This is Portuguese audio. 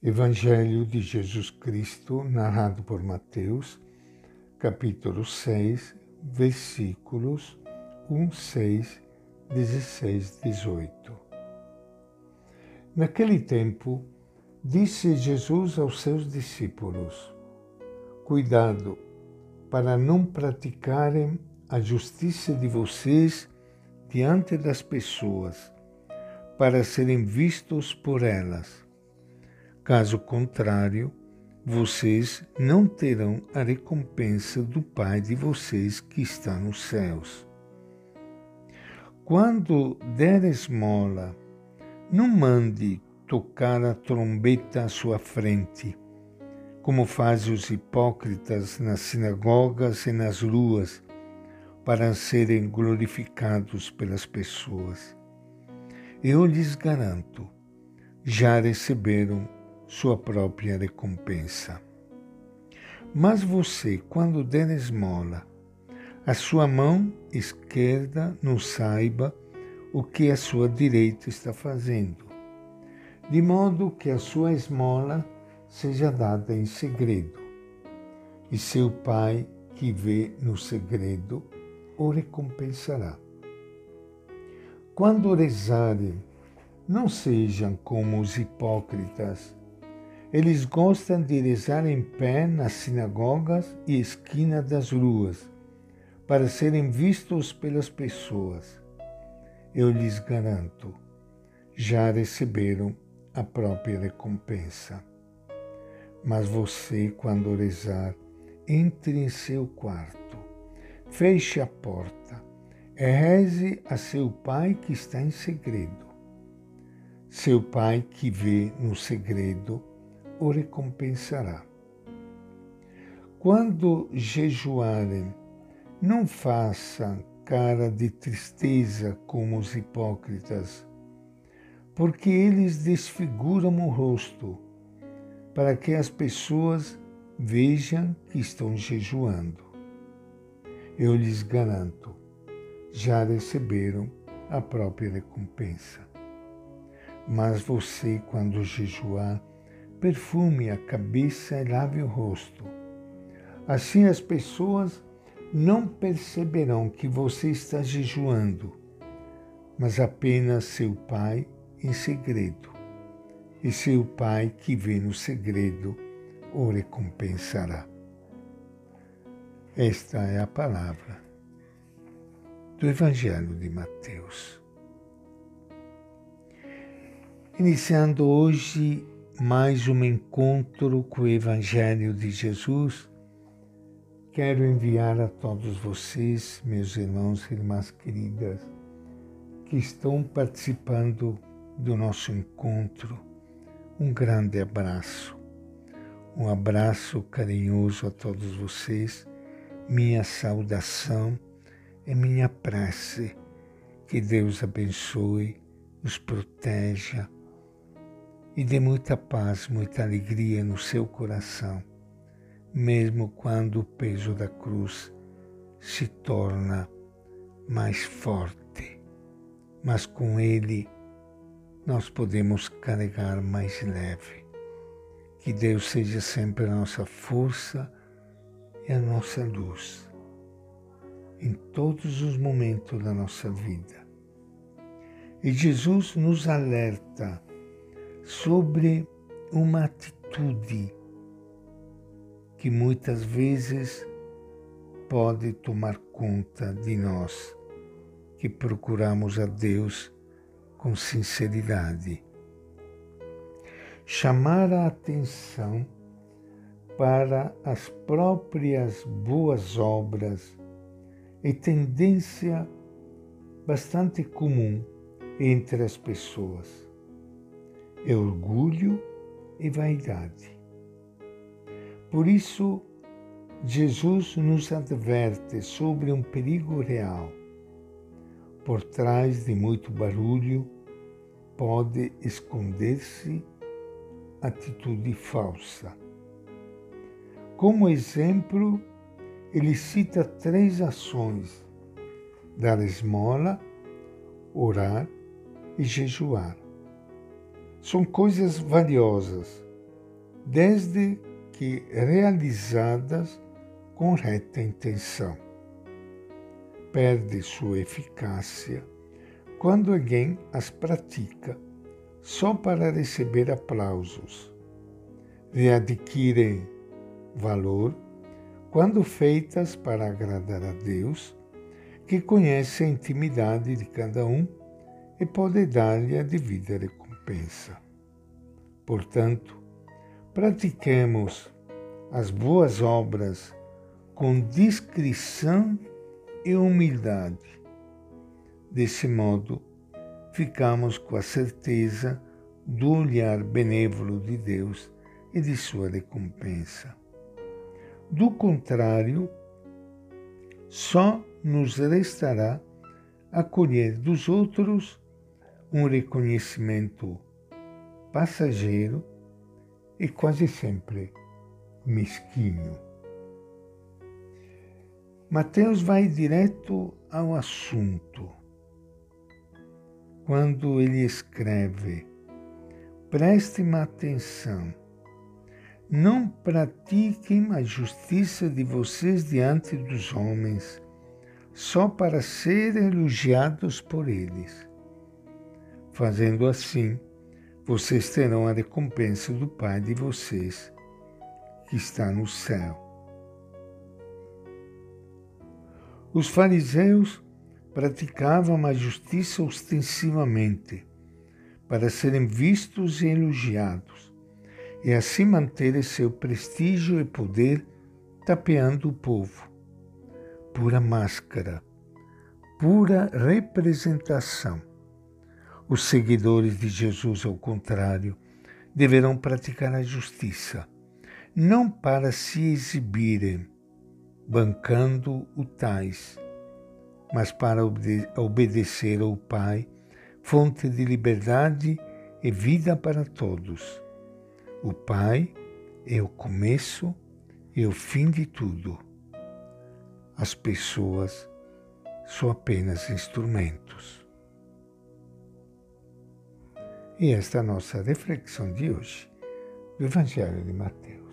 Evangelho de Jesus Cristo, narrado por Mateus, capítulo 6, versículos 1, 6, 16, 18. Naquele tempo, disse Jesus aos seus discípulos: Cuidado para não praticarem a justiça de vocês diante das pessoas, para serem vistos por elas Caso contrário, vocês não terão a recompensa do Pai de vocês que está nos céus. Quando der esmola, não mande tocar a trombeta à sua frente, como fazem os hipócritas nas sinagogas e nas ruas, para serem glorificados pelas pessoas. Eu lhes garanto, já receberam sua própria recompensa. Mas você, quando der esmola, a sua mão esquerda não saiba o que a sua direita está fazendo, de modo que a sua esmola seja dada em segredo, e seu Pai, que vê no segredo, o recompensará. Quando rezarem, não sejam como os hipócritas eles gostam de rezar em pé nas sinagogas e esquinas das ruas, para serem vistos pelas pessoas. Eu lhes garanto, já receberam a própria recompensa. Mas você, quando rezar, entre em seu quarto, feche a porta e reze a seu pai que está em segredo. Seu pai que vê no segredo o recompensará. Quando jejuarem, não façam cara de tristeza como os hipócritas, porque eles desfiguram o rosto, para que as pessoas vejam que estão jejuando. Eu lhes garanto, já receberam a própria recompensa. Mas você, quando jejuar, perfume a cabeça e lave o rosto. Assim as pessoas não perceberão que você está jejuando, mas apenas seu Pai em segredo. E seu Pai que vê no segredo o recompensará. Esta é a palavra do Evangelho de Mateus. Iniciando hoje mais um encontro com o Evangelho de Jesus, quero enviar a todos vocês, meus irmãos e irmãs queridas, que estão participando do nosso encontro, um grande abraço. Um abraço carinhoso a todos vocês, minha saudação e minha prece. Que Deus abençoe, os proteja, e dê muita paz, muita alegria no seu coração, mesmo quando o peso da cruz se torna mais forte. Mas com ele nós podemos carregar mais leve. Que Deus seja sempre a nossa força e a nossa luz em todos os momentos da nossa vida. E Jesus nos alerta sobre uma atitude que muitas vezes pode tomar conta de nós, que procuramos a Deus com sinceridade. Chamar a atenção para as próprias boas obras é tendência bastante comum entre as pessoas é orgulho e vaidade. Por isso, Jesus nos adverte sobre um perigo real. Por trás de muito barulho pode esconder-se atitude falsa. Como exemplo, ele cita três ações: dar esmola, orar e jejuar. São coisas valiosas, desde que realizadas com reta intenção. Perde sua eficácia quando alguém as pratica só para receber aplausos. Readquire valor quando feitas para agradar a Deus, que conhece a intimidade de cada um e pode dar-lhe a devida recompensa. Portanto, pratiquemos as boas obras com discrição e humildade. Desse modo, ficamos com a certeza do olhar benévolo de Deus e de sua recompensa. Do contrário, só nos restará acolher dos outros um reconhecimento passageiro e quase sempre mesquinho. Mateus vai direto ao assunto. Quando ele escreve, prestem atenção, não pratiquem a justiça de vocês diante dos homens, só para serem elogiados por eles. Fazendo assim, vocês terão a recompensa do Pai de vocês, que está no céu. Os fariseus praticavam a justiça ostensivamente, para serem vistos e elogiados, e assim manterem seu prestígio e poder tapeando o povo. Pura máscara, pura representação. Os seguidores de Jesus, ao contrário, deverão praticar a justiça, não para se exibirem, bancando o tais, mas para obede obedecer ao Pai, fonte de liberdade e vida para todos. O Pai é o começo e o fim de tudo. As pessoas são apenas instrumentos. E esta é a nossa reflexão de hoje do Evangelho de Mateus.